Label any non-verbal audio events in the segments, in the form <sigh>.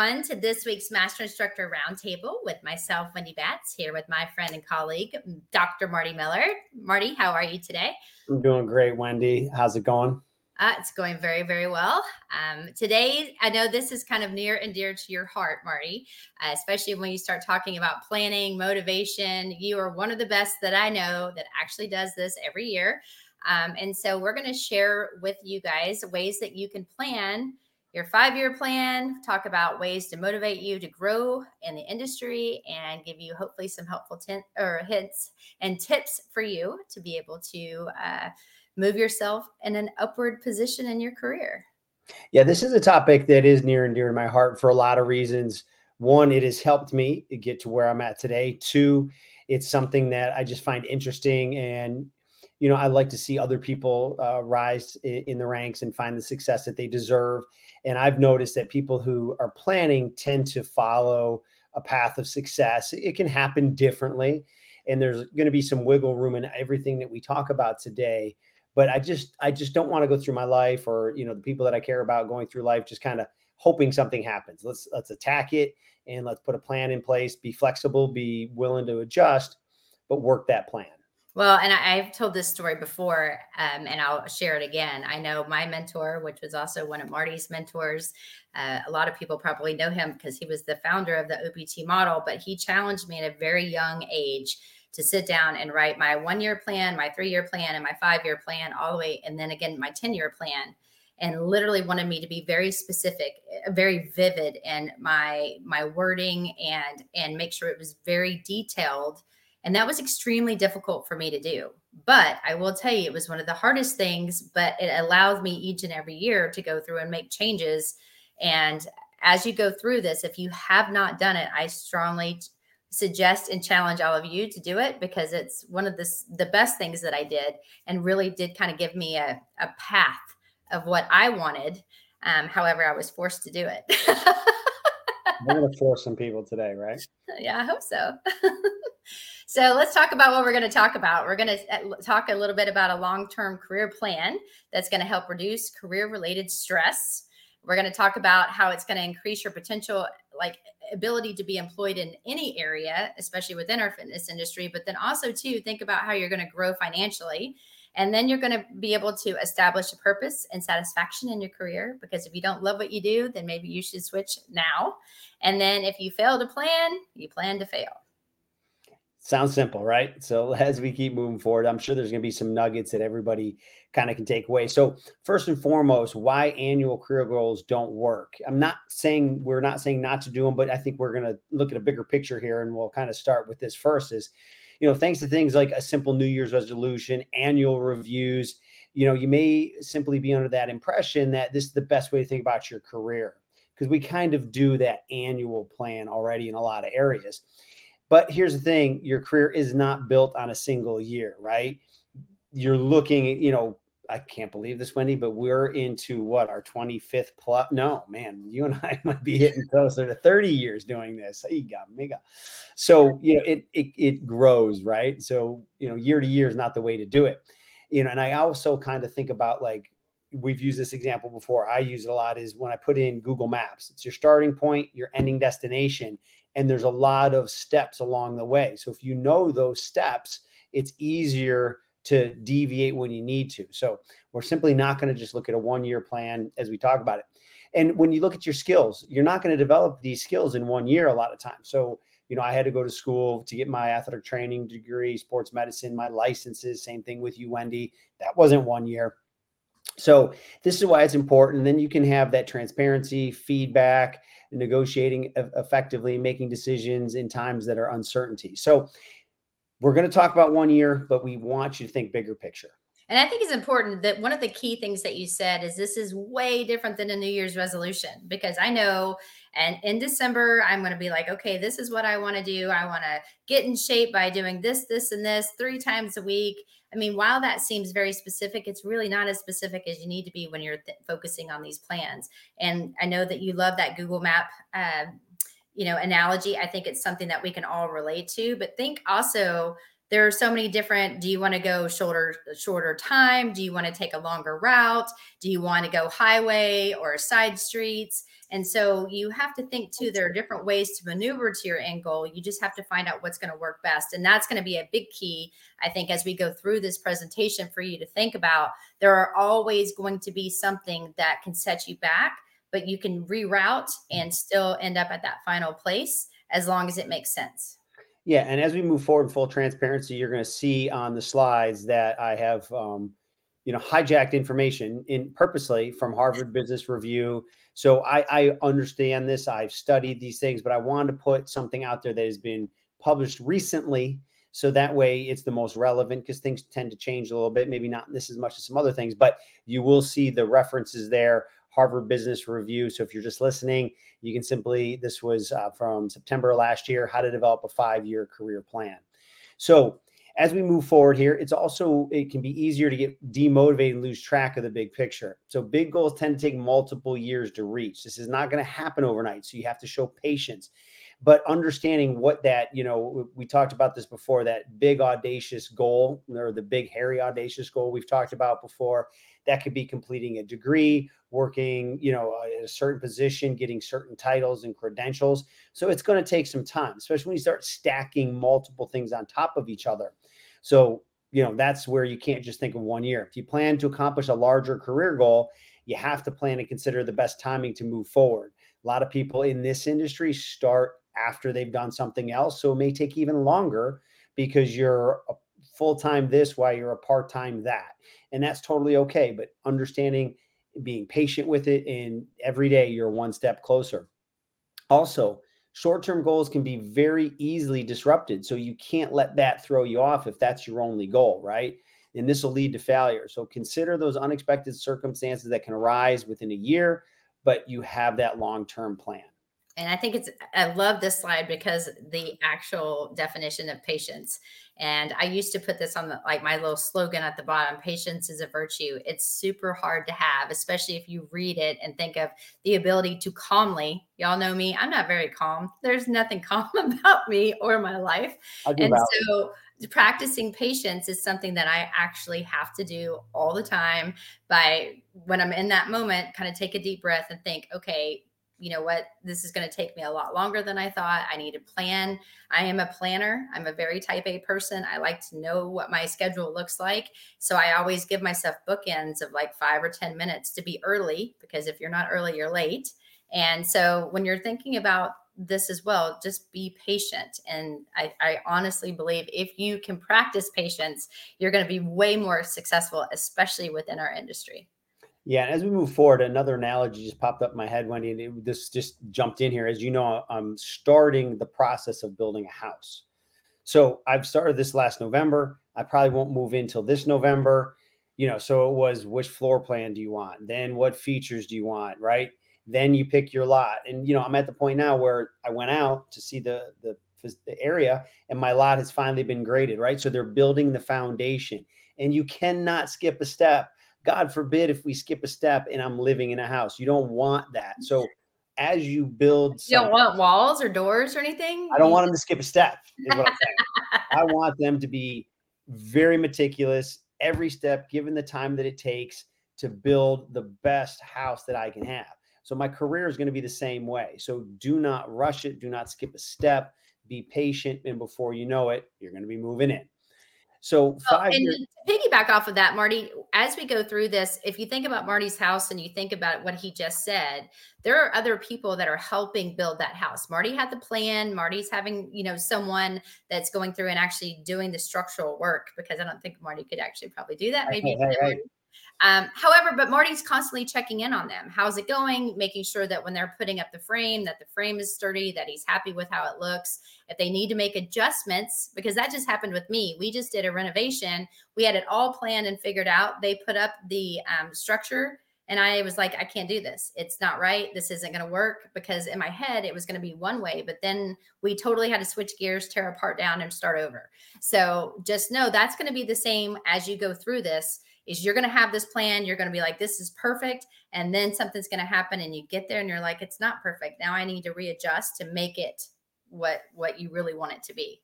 everyone, to this week's Master Instructor Roundtable with myself, Wendy Batts, here with my friend and colleague, Dr. Marty Miller. Marty, how are you today? I'm doing great, Wendy. How's it going? Uh, it's going very, very well. Um, today, I know this is kind of near and dear to your heart, Marty, uh, especially when you start talking about planning, motivation. You are one of the best that I know that actually does this every year. Um, and so, we're going to share with you guys ways that you can plan your five year plan, talk about ways to motivate you to grow in the industry, and give you hopefully some helpful t- or hints and tips for you to be able to uh, move yourself in an upward position in your career. Yeah, this is a topic that is near and dear to my heart for a lot of reasons. One, it has helped me get to where I'm at today. Two, it's something that I just find interesting and you know, I like to see other people uh, rise in, in, the ranks and find the success that they deserve. And I've noticed that people who are planning tend to follow a path of success. It can happen differently, and there's going to be some wiggle room in everything that we talk about today. But I just, I just don't want to go through my life, or you know, the people that I care about going through life, just kind of hoping something happens. Let's let's attack it and let's put a plan in place. Be flexible, be willing to adjust, but work that plan. Well, and I, have told this story before, um, and I'll share it again. I know my mentor, which was also one of Marty's mentors. Uh, a lot of people probably know him because he was the founder of the OPT model, but he challenged me at a very young age to sit down and write my one year plan, my three year plan, and my five year plan, all the way, and then again, my 10 year plan and literally wanted me to be very specific uh, very vivid in my my wording and and make sure it was very detailed and that was extremely difficult for me to do. But I will tell you, it was one of the hardest things, but it allows me each and every year to go through and make changes. And as you go through this, if you have not done it, I strongly suggest and challenge all of you to do it because it's one of the, the best things that I did and really did kind of give me a, a path of what I wanted. Um, however, I was forced to do it. <laughs> We're going to force some people today, right? Yeah, I hope so. <laughs> So let's talk about what we're going to talk about. We're going to uh, talk a little bit about a long term career plan that's going to help reduce career related stress. We're going to talk about how it's going to increase your potential, like ability to be employed in any area, especially within our fitness industry. But then also, too, think about how you're going to grow financially. And then you're going to be able to establish a purpose and satisfaction in your career. Because if you don't love what you do, then maybe you should switch now. And then if you fail to plan, you plan to fail. Sounds simple, right? So <laughs> as we keep moving forward, I'm sure there's going to be some nuggets that everybody kind of can take away. So first and foremost, why annual career goals don't work. I'm not saying we're not saying not to do them, but I think we're going to look at a bigger picture here, and we'll kind of start with this first. Is you know, thanks to things like a simple New Year's resolution, annual reviews, you know, you may simply be under that impression that this is the best way to think about your career because we kind of do that annual plan already in a lot of areas. But here's the thing your career is not built on a single year, right? You're looking, you know, I can't believe this, Wendy, but we're into what our 25th plus. No, man, you and <laughs> I might be hitting closer to 30 years doing this. Hey, mega. So, you know, it, it it grows, right? So, you know, year to year is not the way to do it. You know, and I also kind of think about like we've used this example before. I use it a lot is when I put in Google Maps. It's your starting point, your ending destination, and there's a lot of steps along the way. So if you know those steps, it's easier to deviate when you need to. So we're simply not going to just look at a one year plan as we talk about it. And when you look at your skills, you're not going to develop these skills in one year a lot of times. So, you know, I had to go to school to get my athletic training degree, sports medicine, my licenses, same thing with you, Wendy. That wasn't one year. So this is why it's important. Then you can have that transparency, feedback, negotiating effectively, making decisions in times that are uncertainty. So we're going to talk about one year, but we want you to think bigger picture. And I think it's important that one of the key things that you said is this is way different than a New Year's resolution because I know and in December I'm going to be like, okay, this is what I want to do. I want to get in shape by doing this, this, and this three times a week. I mean, while that seems very specific, it's really not as specific as you need to be when you're th- focusing on these plans. And I know that you love that Google Map, uh, you know, analogy. I think it's something that we can all relate to. But think also there are so many different do you want to go shorter shorter time do you want to take a longer route do you want to go highway or side streets and so you have to think too there are different ways to maneuver to your end goal you just have to find out what's going to work best and that's going to be a big key i think as we go through this presentation for you to think about there are always going to be something that can set you back but you can reroute and still end up at that final place as long as it makes sense yeah, and as we move forward, full transparency, you're going to see on the slides that I have, um, you know, hijacked information in purposely from Harvard <laughs> Business Review. So I, I understand this. I've studied these things, but I wanted to put something out there that has been published recently, so that way it's the most relevant because things tend to change a little bit. Maybe not this as much as some other things, but you will see the references there Harvard Business Review. So if you're just listening, you can simply, this was uh, from September last year, how to develop a five year career plan. So as we move forward here, it's also, it can be easier to get demotivated and lose track of the big picture. So big goals tend to take multiple years to reach. This is not going to happen overnight. So you have to show patience but understanding what that you know we talked about this before that big audacious goal or the big hairy audacious goal we've talked about before that could be completing a degree working you know uh, at a certain position getting certain titles and credentials so it's going to take some time especially when you start stacking multiple things on top of each other so you know that's where you can't just think of one year if you plan to accomplish a larger career goal you have to plan and consider the best timing to move forward a lot of people in this industry start after they've done something else. So it may take even longer because you're a full time this while you're a part time that. And that's totally okay. But understanding, being patient with it, and every day you're one step closer. Also, short term goals can be very easily disrupted. So you can't let that throw you off if that's your only goal, right? And this will lead to failure. So consider those unexpected circumstances that can arise within a year, but you have that long term plan and I think it's, I love this slide because the actual definition of patience. And I used to put this on the, like my little slogan at the bottom patience is a virtue. It's super hard to have, especially if you read it and think of the ability to calmly, y'all know me, I'm not very calm. There's nothing <laughs> calm about me or my life. And so, practicing patience is something that I actually have to do all the time by when I'm in that moment, kind of take a deep breath and think, okay, you know what, this is going to take me a lot longer than I thought. I need to plan. I am a planner. I'm a very type A person. I like to know what my schedule looks like. So I always give myself bookends of like five or 10 minutes to be early because if you're not early, you're late. And so when you're thinking about this as well, just be patient. And I, I honestly believe if you can practice patience, you're going to be way more successful, especially within our industry. Yeah, as we move forward, another analogy just popped up in my head, Wendy, and it, this just jumped in here. As you know, I'm starting the process of building a house. So I've started this last November. I probably won't move in till this November. You know, so it was which floor plan do you want? Then what features do you want? Right. Then you pick your lot. And you know, I'm at the point now where I went out to see the the, the area and my lot has finally been graded, right? So they're building the foundation. And you cannot skip a step God forbid if we skip a step and I'm living in a house. You don't want that. So as you build, you don't want walls or doors or anything. I don't want them to skip a step. Is what I'm saying. <laughs> I want them to be very meticulous every step, given the time that it takes to build the best house that I can have. So my career is going to be the same way. So do not rush it. Do not skip a step. Be patient, and before you know it, you're going to be moving in. So five. Oh, and years- to piggyback off of that, Marty, as we go through this, if you think about Marty's house and you think about what he just said, there are other people that are helping build that house. Marty had the plan. Marty's having, you know, someone that's going through and actually doing the structural work because I don't think Marty could actually probably do that. Maybe hey, hey, hey. Um, however, but Marty's constantly checking in on them. How's it going? Making sure that when they're putting up the frame, that the frame is sturdy, that he's happy with how it looks. If they need to make adjustments, because that just happened with me. We just did a renovation. We had it all planned and figured out. They put up the um, structure, and I was like, I can't do this. It's not right. This isn't going to work because in my head it was going to be one way, but then we totally had to switch gears, tear apart down, and start over. So just know that's going to be the same as you go through this is you're going to have this plan you're going to be like this is perfect and then something's going to happen and you get there and you're like it's not perfect now i need to readjust to make it what what you really want it to be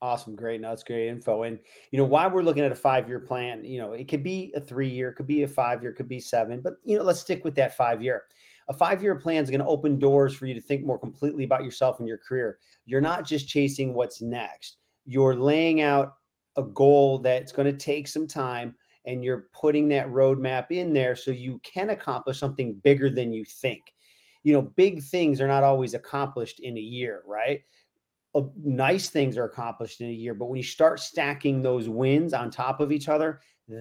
Awesome. Great. No, that's great info. And, you know, why we're looking at a five year plan, you know, it could be a three year, it could be a five year, could be seven, but, you know, let's stick with that five year. A five year plan is going to open doors for you to think more completely about yourself and your career. You're not just chasing what's next, you're laying out a goal that's going to take some time and you're putting that roadmap in there so you can accomplish something bigger than you think. You know, big things are not always accomplished in a year, right? Uh, nice things are accomplished in a year, but when you start stacking those wins on top of each other,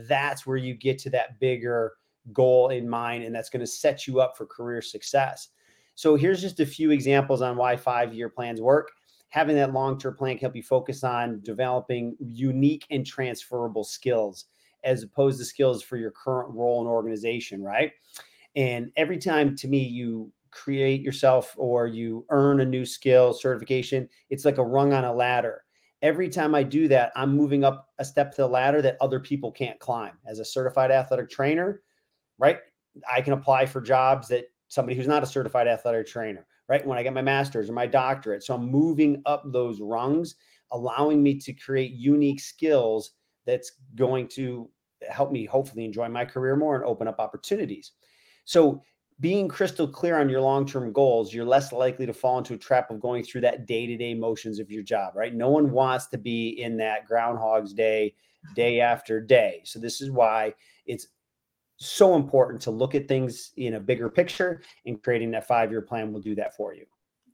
that's where you get to that bigger goal in mind, and that's going to set you up for career success. So here's just a few examples on why five-year plans work. Having that long-term plan can help you focus on developing unique and transferable skills as opposed to skills for your current role and organization, right? And every time to me you create yourself or you earn a new skill certification, it's like a rung on a ladder. Every time I do that, I'm moving up a step to the ladder that other people can't climb. As a certified athletic trainer, right? I can apply for jobs that somebody who's not a certified athletic trainer, right? When I get my master's or my doctorate. So I'm moving up those rungs, allowing me to create unique skills that's going to help me hopefully enjoy my career more and open up opportunities. So being crystal clear on your long-term goals, you're less likely to fall into a trap of going through that day-to-day motions of your job, right? No one wants to be in that groundhog's day day after day. So this is why it's so important to look at things in a bigger picture and creating that five-year plan will do that for you.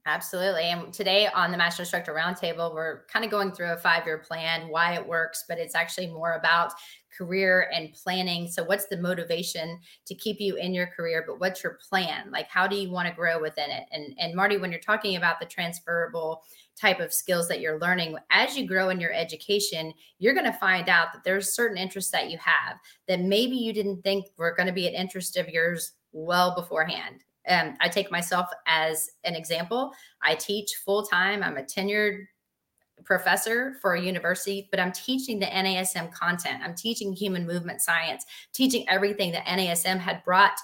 Absolutely. And today on the Master Instructor Roundtable, we're kind of going through a five year plan, why it works, but it's actually more about career and planning. So, what's the motivation to keep you in your career? But what's your plan? Like, how do you want to grow within it? And, and Marty, when you're talking about the transferable type of skills that you're learning, as you grow in your education, you're going to find out that there's certain interests that you have that maybe you didn't think were going to be an interest of yours well beforehand um, I take myself as an example. I teach full time. I'm a tenured professor for a university, but I'm teaching the NASM content. I'm teaching human movement science, teaching everything that NASM had brought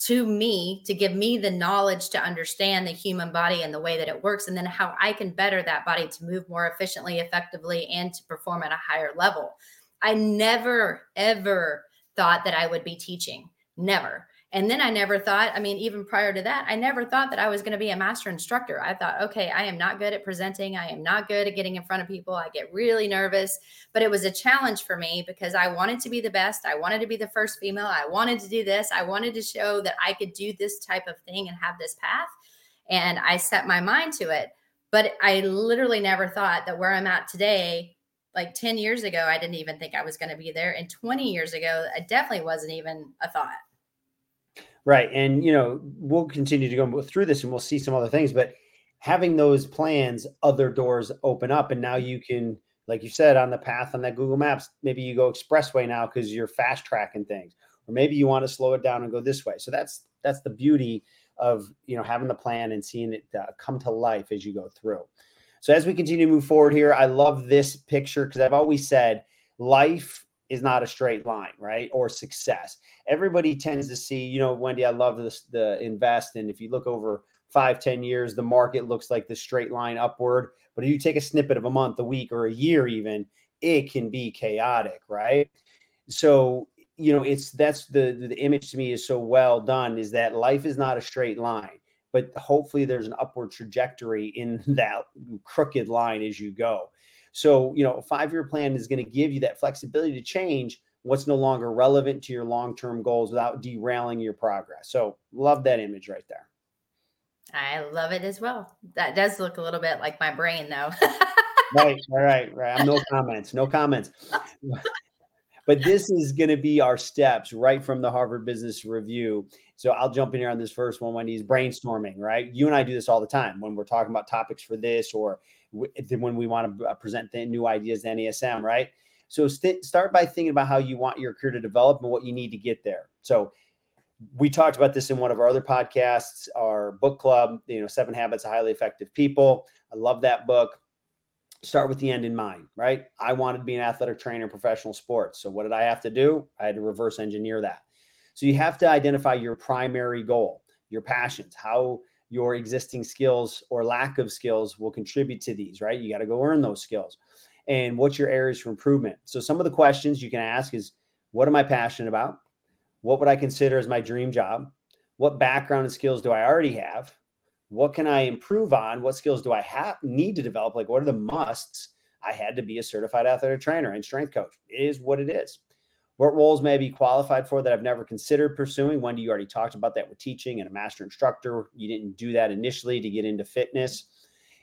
to me to give me the knowledge to understand the human body and the way that it works, and then how I can better that body to move more efficiently, effectively, and to perform at a higher level. I never, ever thought that I would be teaching. Never. And then I never thought, I mean, even prior to that, I never thought that I was going to be a master instructor. I thought, okay, I am not good at presenting. I am not good at getting in front of people. I get really nervous. But it was a challenge for me because I wanted to be the best. I wanted to be the first female. I wanted to do this. I wanted to show that I could do this type of thing and have this path. And I set my mind to it. But I literally never thought that where I'm at today, like 10 years ago, I didn't even think I was going to be there. And 20 years ago, it definitely wasn't even a thought. Right. And, you know, we'll continue to go through this and we'll see some other things, but having those plans, other doors open up. And now you can, like you said, on the path on that Google Maps, maybe you go expressway now because you're fast tracking things, or maybe you want to slow it down and go this way. So that's, that's the beauty of, you know, having the plan and seeing it uh, come to life as you go through. So as we continue to move forward here, I love this picture because I've always said life is not a straight line, right? Or success. Everybody tends to see, you know, Wendy, I love this the invest. And if you look over five, ten years, the market looks like the straight line upward. But if you take a snippet of a month, a week, or a year, even, it can be chaotic, right? So, you know, it's that's the the image to me is so well done, is that life is not a straight line, but hopefully there's an upward trajectory in <laughs> that crooked line as you go. So, you know, a five year plan is going to give you that flexibility to change what's no longer relevant to your long term goals without derailing your progress. So, love that image right there. I love it as well. That does look a little bit like my brain, though. right, <laughs> right, right. I'm no comments, no comments. <laughs> but this is going to be our steps right from the Harvard Business Review. So I'll jump in here on this first one when he's brainstorming, right? You and I do this all the time when we're talking about topics for this or when we want to uh, present the new ideas to NASM, right? So st- start by thinking about how you want your career to develop and what you need to get there. So we talked about this in one of our other podcasts, our book club, you know, Seven Habits of Highly Effective People. I love that book. Start with the end in mind, right? I wanted to be an athletic trainer in professional sports. So what did I have to do? I had to reverse engineer that. So you have to identify your primary goal, your passions, how your existing skills or lack of skills will contribute to these, right? You got to go earn those skills. and what's your areas for improvement. So some of the questions you can ask is what am I passionate about? What would I consider as my dream job? What background and skills do I already have? What can I improve on? What skills do I have need to develop? Like what are the musts? I had to be a certified athletic trainer and strength coach. It is what it is. What roles may I be qualified for that I've never considered pursuing? Wendy, you already talked about that with teaching and a master instructor. You didn't do that initially to get into fitness.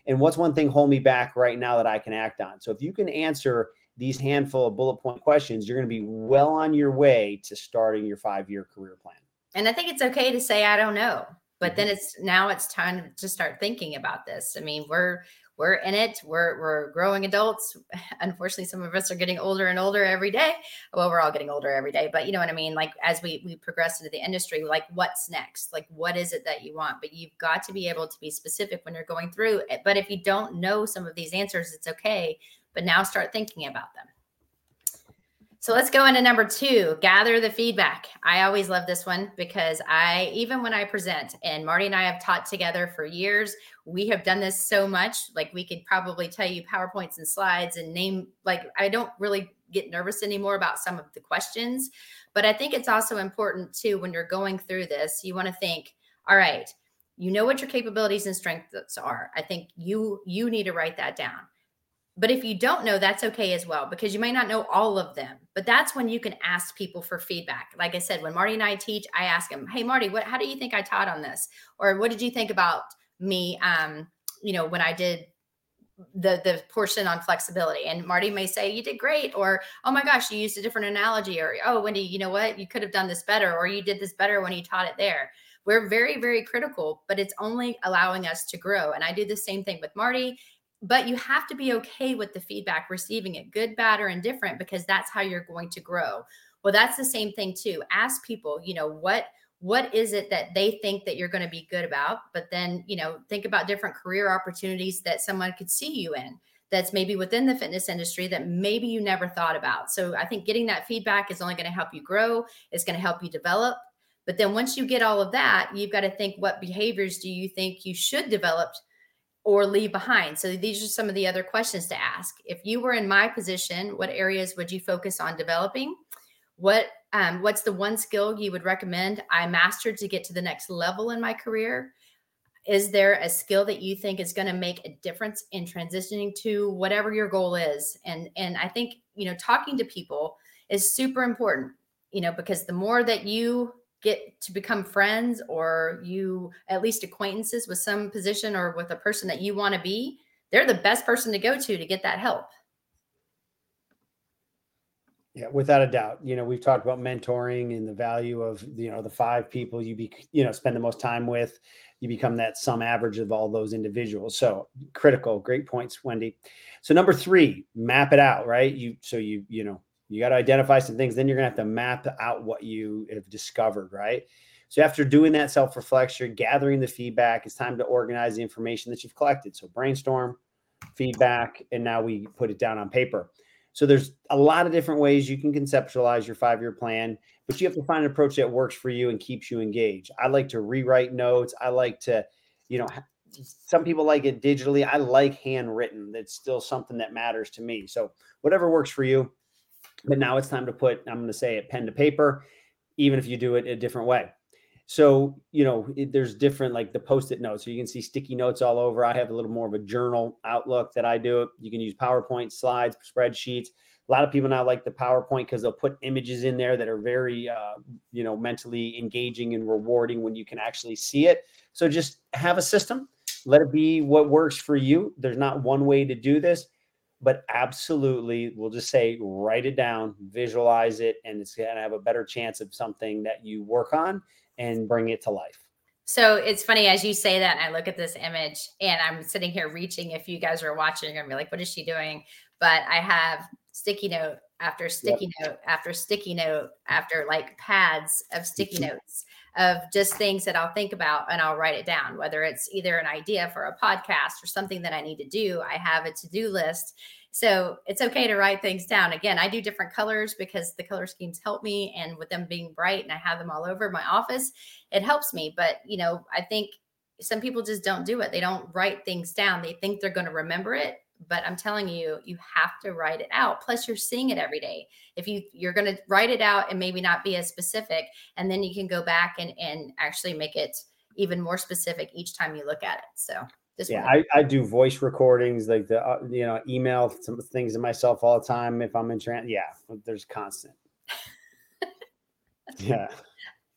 And what's one thing holding me back right now that I can act on? So if you can answer these handful of bullet point questions, you're going to be well on your way to starting your five year career plan. And I think it's okay to say, I don't know. But mm-hmm. then it's now it's time to start thinking about this. I mean, we're we're in it. We're we're growing adults. <sighs> Unfortunately, some of us are getting older and older every day. Well, we're all getting older every day, but you know what I mean. Like as we we progress into the industry, like what's next? Like what is it that you want? But you've got to be able to be specific when you're going through it. But if you don't know some of these answers, it's okay. But now start thinking about them. So let's go into number two gather the feedback. I always love this one because I, even when I present, and Marty and I have taught together for years, we have done this so much. Like we could probably tell you PowerPoints and slides and name, like, I don't really get nervous anymore about some of the questions. But I think it's also important too when you're going through this, you want to think, all right, you know what your capabilities and strengths are. I think you you need to write that down but if you don't know, that's okay as well, because you may not know all of them. But that's when you can ask people for feedback. Like I said, when Marty and I teach, I ask him, Hey, Marty, what, how do you think I taught on this? Or what did you think about me? Um, you know, when I did the the portion on flexibility and marty may say you did great or oh my gosh you used a different analogy or oh wendy you know what you could have done this better or you did this better when you taught it there we're very very critical but it's only allowing us to grow and i do the same thing with marty but you have to be okay with the feedback receiving it good bad or indifferent because that's how you're going to grow. Well that's the same thing too. Ask people you know what what is it that they think that you're going to be good about? But then you know think about different career opportunities that someone could see you in that's maybe within the fitness industry that maybe you never thought about. So i think getting that feedback is only going to help you grow it's going to help you develop. But then once you get all of that you've got to think what behaviors do you think you should develop or leave behind? So these are some of the other questions to ask. If you were in my position, what areas would you focus on developing? What um, what's the one skill you would recommend I mastered to get to the next level in my career? Is there a skill that you think is going to make a difference in transitioning to whatever your goal is? And and I think you know talking to people is super important. You know because the more that you get to become friends or you at least acquaintances with some position or with a person that you want to be, they're the best person to go to to get that help. Yeah, without a doubt. You know, we've talked about mentoring and the value of, you know, the five people you be, you know, spend the most time with. You become that sum average of all those individuals. So critical, great points, Wendy. So number three, map it out, right? You so you, you know, you got to identify some things. Then you're going to have to map out what you have discovered, right? So after doing that self reflection, gathering the feedback, it's time to organize the information that you've collected. So brainstorm, feedback, and now we put it down on paper. So there's a lot of different ways you can conceptualize your five year plan, but you have to find an approach that works for you and keeps you engaged. I like to rewrite notes. I like to, you know, some people like it digitally. I like handwritten. That's still something that matters to me. So whatever works for you, but now it's time to put, I'm going to say it pen to paper, even if you do it a different way. So, you know, it, there's different like the post it notes. So you can see sticky notes all over. I have a little more of a journal outlook that I do. You can use PowerPoint slides, spreadsheets. A lot of people now like the PowerPoint because they'll put images in there that are very, uh, you know, mentally engaging and rewarding when you can actually see it. So just have a system. Let it be what works for you. There's not one way to do this but absolutely we'll just say write it down visualize it and it's going to have a better chance of something that you work on and bring it to life. So it's funny as you say that and i look at this image and i'm sitting here reaching if you guys are watching you're going to be like what is she doing? But i have sticky note after sticky yep. note after sticky note after like pads of sticky <laughs> notes of just things that I'll think about and I'll write it down, whether it's either an idea for a podcast or something that I need to do. I have a to do list. So it's okay to write things down. Again, I do different colors because the color schemes help me. And with them being bright and I have them all over my office, it helps me. But, you know, I think some people just don't do it. They don't write things down. They think they're going to remember it but I'm telling you, you have to write it out. Plus, you're seeing it every day. If you you're going to write it out and maybe not be as specific, and then you can go back and and actually make it even more specific each time you look at it. So. Just yeah, I, I do voice recordings, like the uh, you know email some things to myself all the time if I'm in trans. Yeah, there's constant. <laughs> yeah.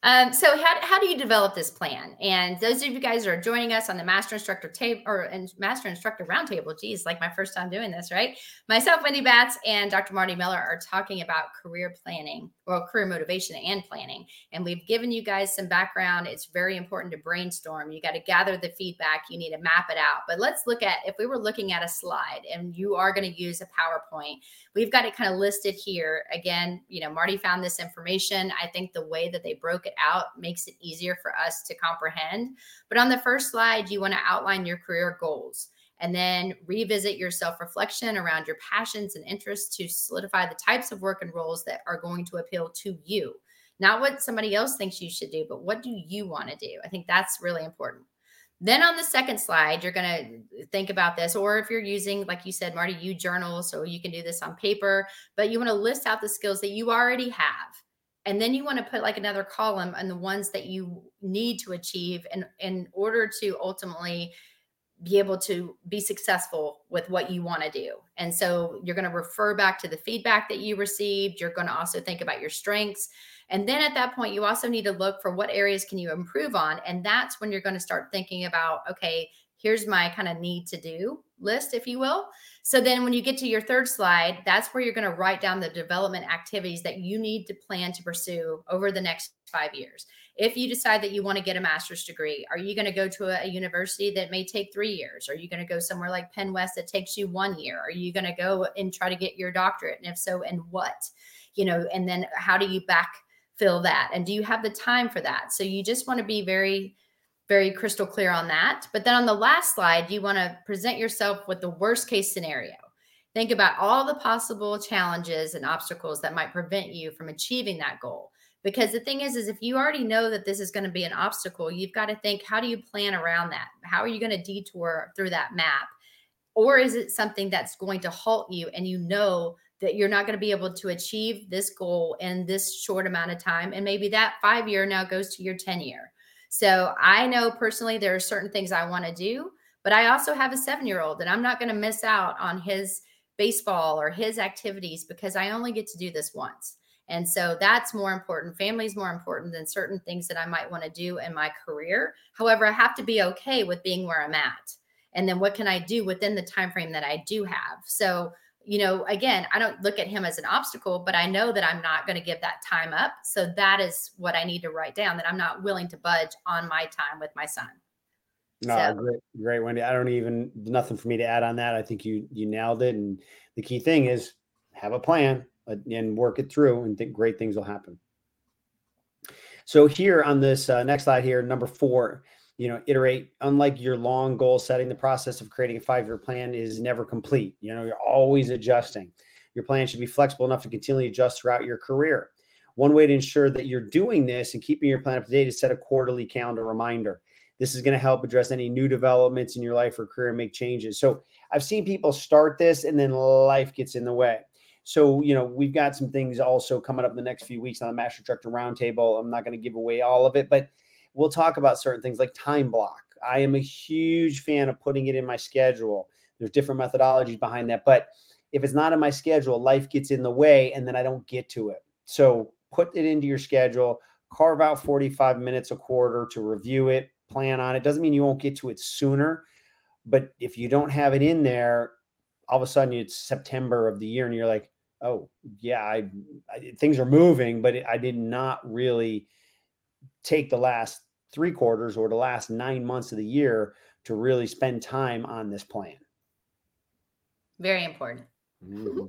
Um, so how, how do you develop this plan? And those of you guys who are joining us on the master instructor table or and master instructor roundtable, geez, like my first time doing this, right? Myself, Wendy Batts, and Dr. Marty Miller are talking about career planning or career motivation and planning. And we've given you guys some background. It's very important to brainstorm. You got to gather the feedback. You need to map it out. But let's look at if we were looking at a slide and you are going to use a PowerPoint, we've got it kind of listed here. Again, you know, Marty found this information. I think the way that they broke it out makes it easier for us to comprehend. But on the first slide, you want to outline your career goals and then revisit your self reflection around your passions and interests to solidify the types of work and roles that are going to appeal to you. Not what somebody else thinks you should do, but what do you want to do? I think that's really important. Then on the second slide, you're going to think about this, or if you're using, like you said, Marty, you journal, so you can do this on paper, but you want to list out the skills that you already have and then you want to put like another column on the ones that you need to achieve in, in order to ultimately be able to be successful with what you want to do. And so you're going to refer back to the feedback that you received. You're going to also think about your strengths. And then at that point, you also need to look for what areas can you improve on. And that's when you're going to start thinking about, okay, here's my kind of need to do list, if you will. So then when you get to your third slide, that's where you're going to write down the development activities that you need to plan to pursue over the next five years. If you decide that you want to get a master's degree, are you going to go to a, university that may take three years? Are you going to go somewhere like Penn West that takes you one year? Are you going to go and try to get your doctorate? And if so, and what? You know, and then how do you backfill that? And do you have the time for that? So you just want to be very very crystal clear on that. But then on the last slide, you want to present yourself with the worst case scenario. Think about all the possible challenges and obstacles that might prevent you from achieving that goal. Because the thing is, is if you already know that this is going to be an obstacle, you've got to think, how do you plan around that? How are you going to detour through that map? Or is it something that's going to halt you and you know that you're not going to be able to achieve this goal in this short amount of time? And maybe that five year now goes to your 10 year so I know personally there are certain things I want to do, but I also have a seven year old and I'm not going to miss out on his baseball or his activities because I only get to do this once. And so that's more important. Family is more important than certain things that I might want to do in my career. However, I have to be okay with being where I'm at. And then what can I do within the time frame that I do have? So you know, again, I don't look at him as an obstacle, but I know that I'm not going to give that time up. So that is what I need to write down that I'm not willing to budge on my time with my son. No, so. great, great, Wendy. I don't even nothing for me to add on that. I think you you nailed it. And the key thing is have a plan uh, and work it through, and think great things will happen. So here on this uh, next slide here, number four, you know iterate unlike your long goal setting the process of creating a five year plan is never complete. You know you're always adjusting. Your plan should be flexible enough to continually adjust throughout your career. One way to ensure that you're doing this and keeping your plan up to date is set a quarterly calendar reminder. This is going to help address any new developments in your life or career and make changes. So i've seen people start this and then life gets in the way. So, you know, we've got some things also coming up in the next few weeks on the Master Instructor Roundtable. I'm not going to give away all of it, but we'll talk about certain things like time block. I am a huge fan of putting it in my schedule. There's different methodologies behind that, but if it's not in my schedule, life gets in the way and then I don't get to it. So put it into your schedule, carve out 45 minutes a quarter to review it, plan on it. Doesn't mean you won't get to it sooner, but if you don't have it in there, all of a sudden it's September of the year and you're like, oh, yeah, I, I things are moving, but I did not really take the last three quarters or the last nine months of the year to really spend time on this plan. Very important. Mm-hmm.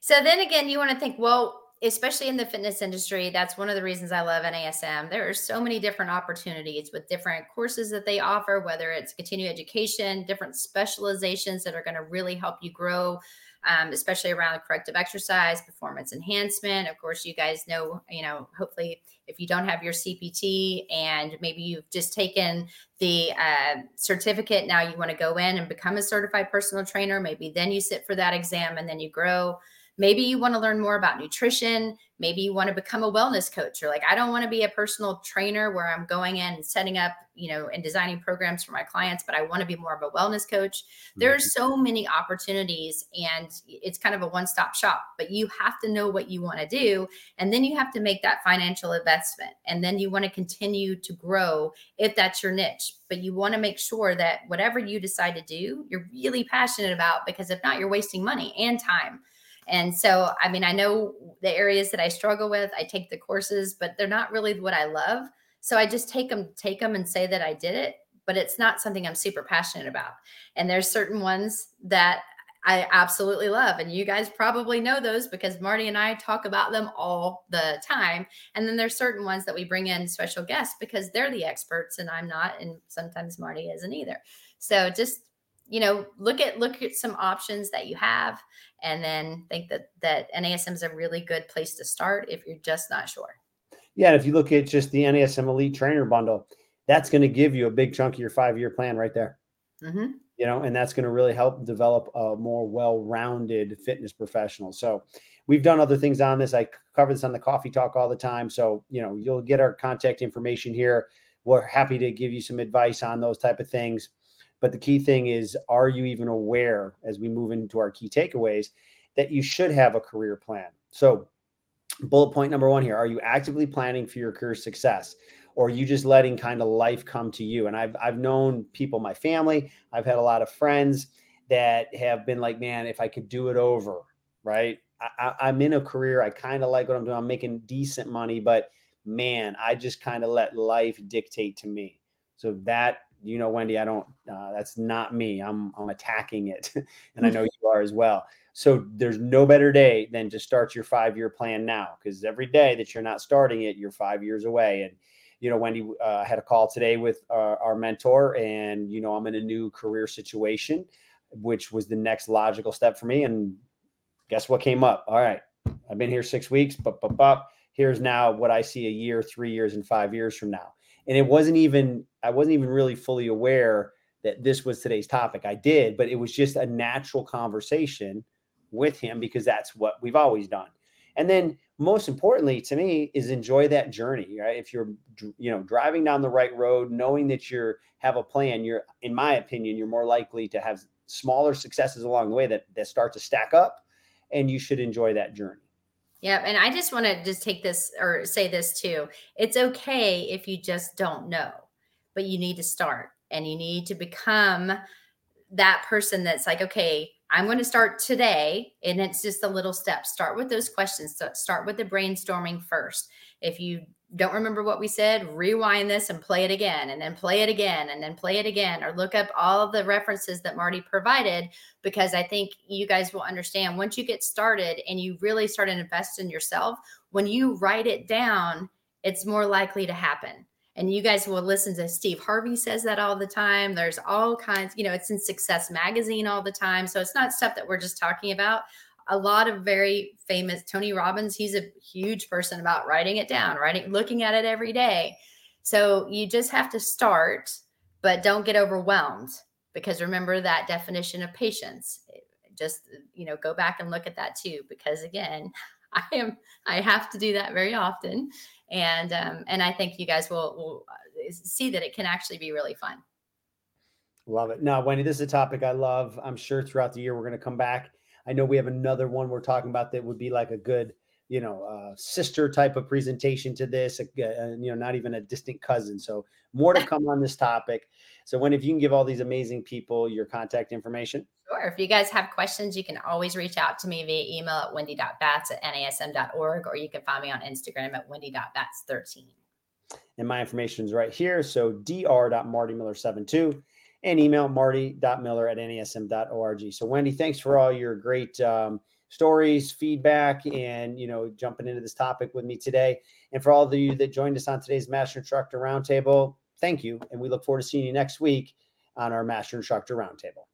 So then again, you want to think, well, especially in the fitness industry, that's one of the reasons I love NASM. There are so many different opportunities with different courses that they offer, whether it's continuing education, different specializations that are going to really help you grow um, especially around corrective exercise, performance enhancement. Of course, you guys know, you know, hopefully, if you don't have your CPT and maybe you've just taken the uh, certificate, now you want to go in and become a certified personal trainer. Maybe then you sit for that exam and then you grow. Maybe you want to learn more about nutrition. Maybe you want to become a wellness coach. Or like, I don't want to be a personal trainer where I'm going in and setting up, you know, and designing programs for my clients, but I want to be more of a wellness coach. There are mm-hmm. so many opportunities and it's kind of a one stop shop, but you have to know what you want to do. And then you have to make that financial investment. And then you want to continue to grow if that's your niche. But you want to make sure that whatever you decide to do, you're really passionate about because if not, you're wasting money and time. And so, I mean, I know the areas that I struggle with, I take the courses, but they're not really what I love. So I just take them, take them and say that I did it, but it's not something I'm super passionate about. And there's certain ones that I absolutely love. And you guys probably know those because Marty and I talk about them all the time. And then there's certain ones that we bring in special guests because they're the experts and I'm not. And sometimes Marty isn't either. So just you know look at look at some options that you have and then think that that NASM is a really good place to start if you're just not sure. Yeah, and if you look at just the NASM Elite Trainer Bundle, that's going to give you a big chunk of your five year plan right there. Mm-hmm. You know, and that's going to really help develop a more well rounded fitness professional. So, we've done other things on this. I cover this on the coffee talk all the time. So, you know, you'll get our contact information here. We're happy to give you some advice on those type of things. But the key thing is, are you even aware as we move into our key takeaways that you should have a career plan? So, bullet point number one here are you actively planning for your career success? Or are you just letting kind of life come to you? And I've I've known people, my family, I've had a lot of friends that have been like, man, if I could do it over, right? I, I'm in a career, I kind of like what I'm doing. I'm making decent money, but man, I just kind of let life dictate to me. So that you know, Wendy, I don't, uh, that's not me. I'm, I'm attacking it. <laughs> and I know you are as well. So there's no better day than to start your five year plan now because every day that you're not starting it, you're five years away. And, you know, Wendy uh, had a call today with our, our mentor, and, you know, I'm in a new career situation, which was the next logical step for me. And guess what came up? All right, I've been here six weeks, but, but, but here's now what I see a year, three years, and five years from now and it wasn't even i wasn't even really fully aware that this was today's topic. I did but it was just a natural conversation with him because that's what we've always done. And then most importantly to me is enjoy that journey right? If you're you know driving down the right road knowing that you're have a plan you're in my opinion you're more likely to have smaller successes along the way that that start to stack up and you should enjoy that journey yeah, and I just want to just take this or say this too. It's okay if you just don't know, but you need to start and you need to become that person that's like, okay, I'm going to start today. And it's just a little step. Start with those questions. So start with the brainstorming first. If you don't remember what we said, rewind this and play it again, and then play it again, and then play it again, or look up all the references that Marty provided, because I think you guys will understand once you get started and you really start to invest in yourself, when you write it down, it's more likely to happen. And you guys will listen to Steve Harvey says that all the time. There's all kinds, you know, it's in Success Magazine all the time. So it's not stuff that we're just talking about a lot of very famous Tony Robbins, he's a huge person about writing it down, writing, looking at it every day. So you just have to start, but don't get overwhelmed because remember that definition of patience. Just, you know, go back and look at that too, because again, <laughs> I am, I have to do that very often. And, um, and I think you guys will, will uh, see that it can actually be really fun. Love it. Now, Wendy, this is a topic I love. I'm sure throughout the year we're going to come back I know we have another one we're talking about that would be like a good, you know, uh, sister type of presentation to this, uh, you know, not even a distant cousin. So more to come on this topic. So when if you can give all these amazing people your contact information. Sure. If you guys have questions, you can always reach out to me via email at wendy.batts at nasm.org, or you can find me on Instagram at wendy.batts13. And my information is right here. So dr.martymiller72 and email marty.miller at nasm.org. So, Wendy, thanks for all your great um, stories, feedback, and you know, jumping into this topic with me today. And for all of you that joined us on today's Master Instructor Roundtable, thank you. And we look forward to seeing you next week on our Master Instructor Roundtable.